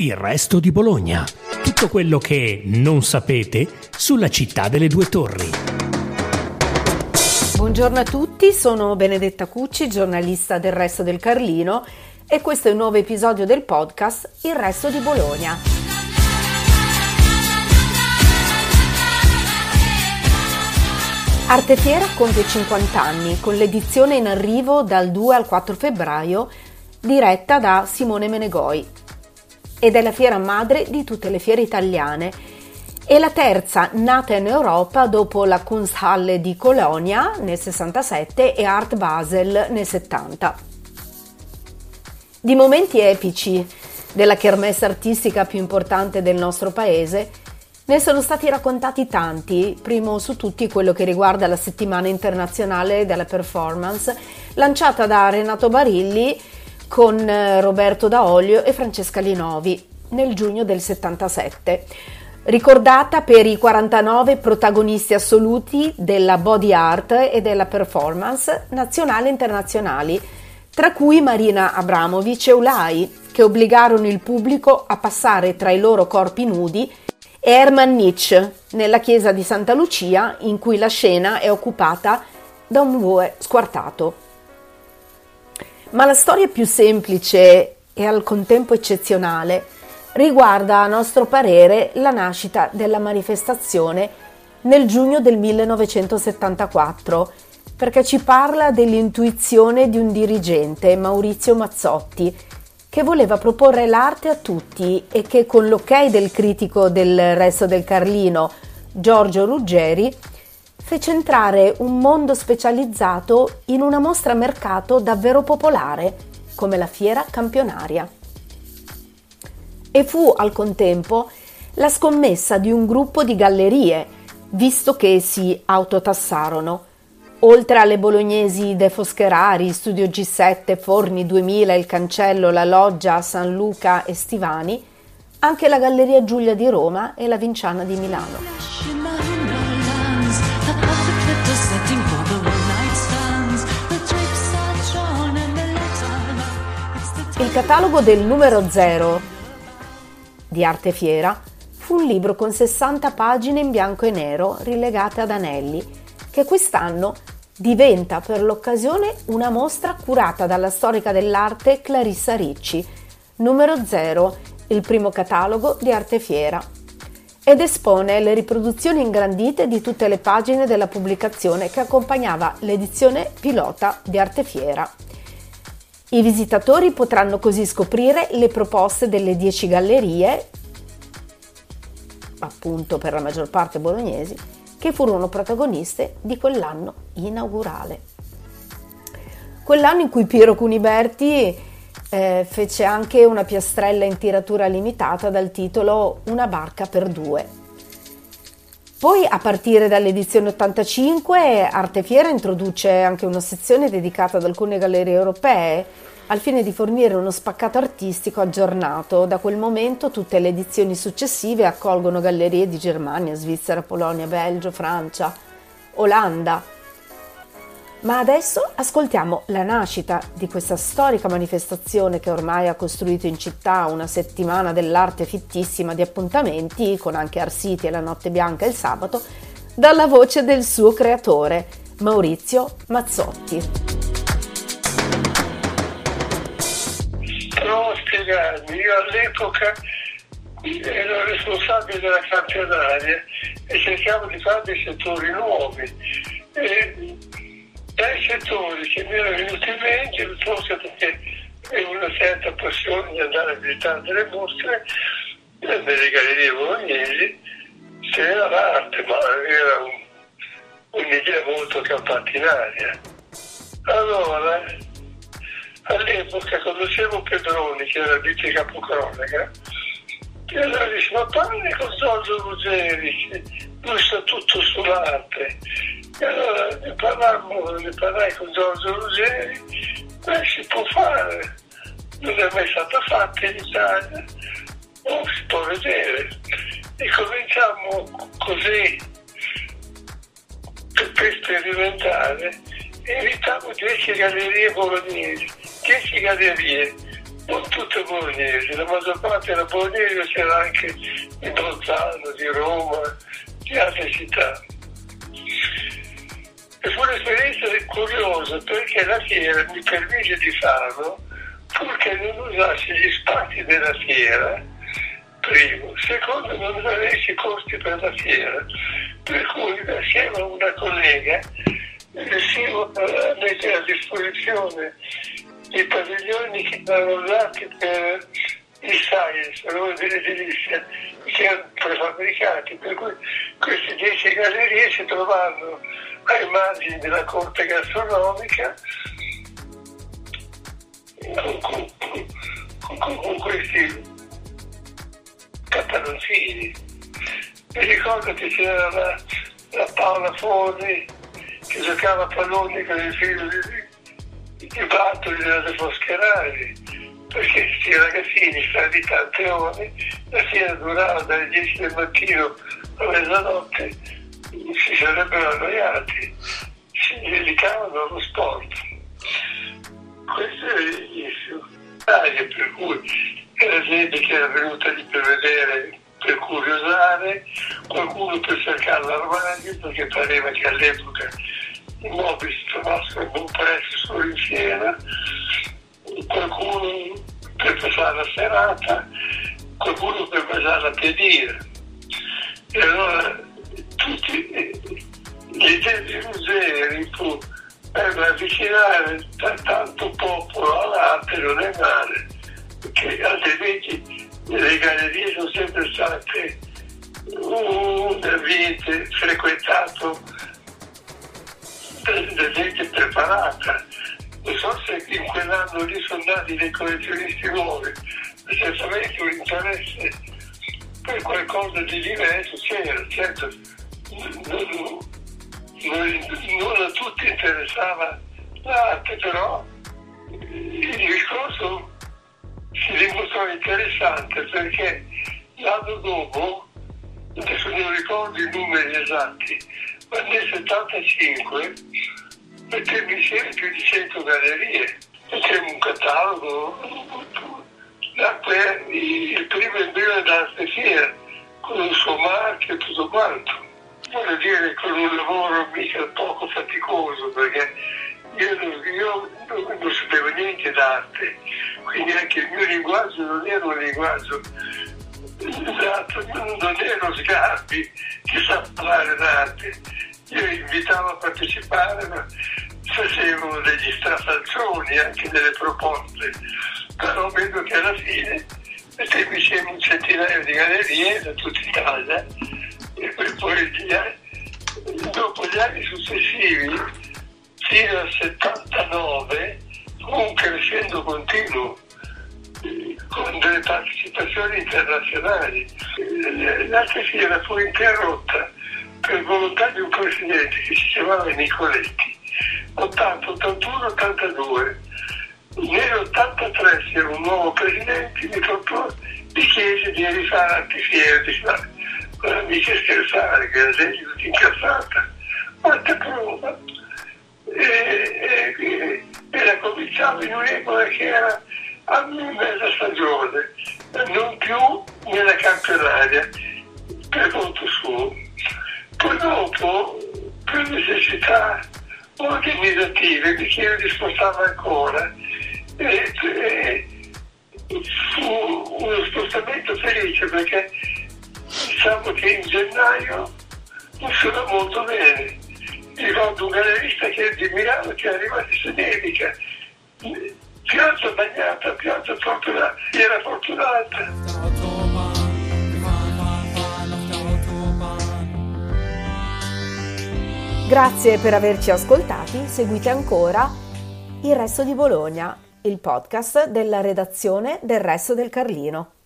Il resto di Bologna. Tutto quello che non sapete sulla città delle due torri. Buongiorno a tutti, sono Benedetta Cucci, giornalista del Resto del Carlino e questo è un nuovo episodio del podcast Il resto di Bologna. Artefiera compie 50 anni con l'edizione in arrivo dal 2 al 4 febbraio diretta da Simone Menegoi ed è la fiera madre di tutte le fiere italiane. È la terza nata in Europa dopo la Kunsthalle di Colonia nel 67 e Art Basel nel 70. Di momenti epici della kermesse artistica più importante del nostro paese ne sono stati raccontati tanti, primo su tutti quello che riguarda la settimana internazionale della performance lanciata da Renato Barilli con eh, Roberto Daolio e Francesca Linovi nel giugno del 77. Ricordata per i 49 protagonisti assoluti della body art e della performance nazionali e internazionali, tra cui Marina Abramovic e Ulai, che obbligarono il pubblico a passare tra i loro corpi nudi, e Hermann Nietzsche nella chiesa di Santa Lucia, in cui la scena è occupata da un bue squartato. Ma la storia più semplice e al contempo eccezionale riguarda, a nostro parere, la nascita della manifestazione nel giugno del 1974, perché ci parla dell'intuizione di un dirigente, Maurizio Mazzotti, che voleva proporre l'arte a tutti e che con l'ok del critico del Resto del Carlino, Giorgio Ruggeri, fece entrare un mondo specializzato in una mostra mercato davvero popolare, come la fiera campionaria. E fu al contempo la scommessa di un gruppo di gallerie, visto che si autotassarono. Oltre alle bolognesi De Foscherari, Studio G7, Forni 2000, Il Cancello, La Loggia, San Luca e Stivani, anche la Galleria Giulia di Roma e la Vinciana di Milano. Catalogo del numero 0 di Arte Fiera fu un libro con 60 pagine in bianco e nero rilegate ad anelli, che quest'anno diventa per l'occasione una mostra curata dalla storica dell'arte Clarissa Ricci, numero 0, il primo catalogo di Arte Fiera, ed espone le riproduzioni ingrandite di tutte le pagine della pubblicazione che accompagnava l'edizione pilota di Arte Fiera. I visitatori potranno così scoprire le proposte delle 10 gallerie, appunto per la maggior parte bolognesi, che furono protagoniste di quell'anno inaugurale. Quell'anno in cui Piero Cuniberti eh, fece anche una piastrella in tiratura limitata dal titolo Una barca per due poi a partire dall'edizione 85 Arte Fiera introduce anche una sezione dedicata ad alcune gallerie europee al fine di fornire uno spaccato artistico aggiornato. Da quel momento tutte le edizioni successive accolgono gallerie di Germania, Svizzera, Polonia, Belgio, Francia, Olanda, ma adesso ascoltiamo la nascita di questa storica manifestazione che ormai ha costruito in città una settimana dell'arte fittissima di appuntamenti, con anche Arsiti e la Notte Bianca il sabato, dalla voce del suo creatore, Maurizio Mazzotti. Provo a spiegarmi, io all'epoca ero responsabile della campionaria e cercavo di fare dei settori nuovi. E dai settori che mi erano venuti in mente, forse perché avevo una certa passione di andare a visitare delle mostre, nelle gallerie bolognesi, c'era l'arte, ma era un, un'idea molto campata in aria. Allora, all'epoca conoscevo Pedroni, che era vice capocronaca, e allora dice, ma parli con Giorgio Ruggeri, lui sa tutto sull'arte. E allora ne parlammo, ne parlai con Giorgio Ruggeri, beh si può fare, non è mai stata fatta in Italia, oh, si può vedere. E cominciamo così per sperimentare e invitammo 10 gallerie bolognesi, 10 gallerie non tutte bolognesi, la maggior parte era bolognese, c'era anche di Bolzano, di Roma, di altre città. E fu un'esperienza curiosa perché la fiera mi permise di farlo purché non usassi gli spazi della fiera, primo. Secondo, non avessi costi per la fiera. Per cui, assieme a una collega, riuscivo a mettere a disposizione i padiglioni che erano usati per il science, l'ora dell'edilizia, che erano prefabbricati, per cui queste dieci gallerie si trovavano ai margini della corte gastronomica con, con, con, questi cataloncini. Mi ricordo che c'era la, la Paola Forni che giocava a pallone con il figlio di, di Bartoli della De Foscherari, perché questi ragazzini stati tante ore, la fiera durava dalle 10 del mattino a mezzanotte, si sarebbero annoiati, si dedicavano allo sport. Questo è l'inizio. Aria per cui era gente che era venuta lì per vedere, per curiosare, qualcuno per cercare l'armadio perché pareva che all'epoca i mobili si trovassero a buon prezzo solo in fiera, qualcuno per passare la serata, qualcuno per passare a pedire. E allora musei fu per avvicinare tanto popolo all'arte non è male, perché altrimenti le gallerie sono sempre state un ambiente frequentato da gente preparata. Non so se in quell'anno lì sono nati dei collezionisti nuovi, ma certamente un interesse per qualcosa di diverso c'era, certo. Non, non, a tutti interessava l'arte, però il discorso si dimostrò interessante perché l'anno dopo, adesso non ricordo i numeri esatti, ma nel 75 mettemmo insieme più di 100 gallerie, mettemmo un catalogo, nacque il primo embrione d'arte fiera con il suo marchio e tutto quanto voglio dire con un lavoro mica poco faticoso perché io, io non, sapevo niente d'arte, quindi anche il mio linguaggio non era un linguaggio esatto, non ero Sgarbi che sa parlare d'arte. Io invitavo a partecipare, ma facevo degli strafalzoni, anche delle proposte, però vedo che alla fine mettevo insieme un centinaio di gallerie da tutta Italia e poi dopo gli anni successivi, fino al 79, fu un crescendo continuo con delle partecipazioni internazionali. L'altra fiera fu interrotta per volontà di un presidente che si chiamava Nicoletti, 80, 81, 82. Nell'83 c'era un nuovo presidente, mi, propose, mi chiese di rifare antifiere, di fare mica scherzare, che la gente tutta incazzata, quanta prova. E, e, e la cominciavo in un'epoca che era a mezza stagione, non più nella campionaria, per conto suo. Poi dopo, per necessità organizzative, mi chiedo di spostare ancora. E, e, fu uno spostamento felice perché diciamo che in gennaio funziona molto bene. Ricordo un gallerista che è di Milano che è arrivato in Senetica, piazza bagnata, piazza fortunata, era fortunata. Grazie per averci ascoltati, seguite ancora Il Resto di Bologna, il podcast della redazione del Resto del Carlino.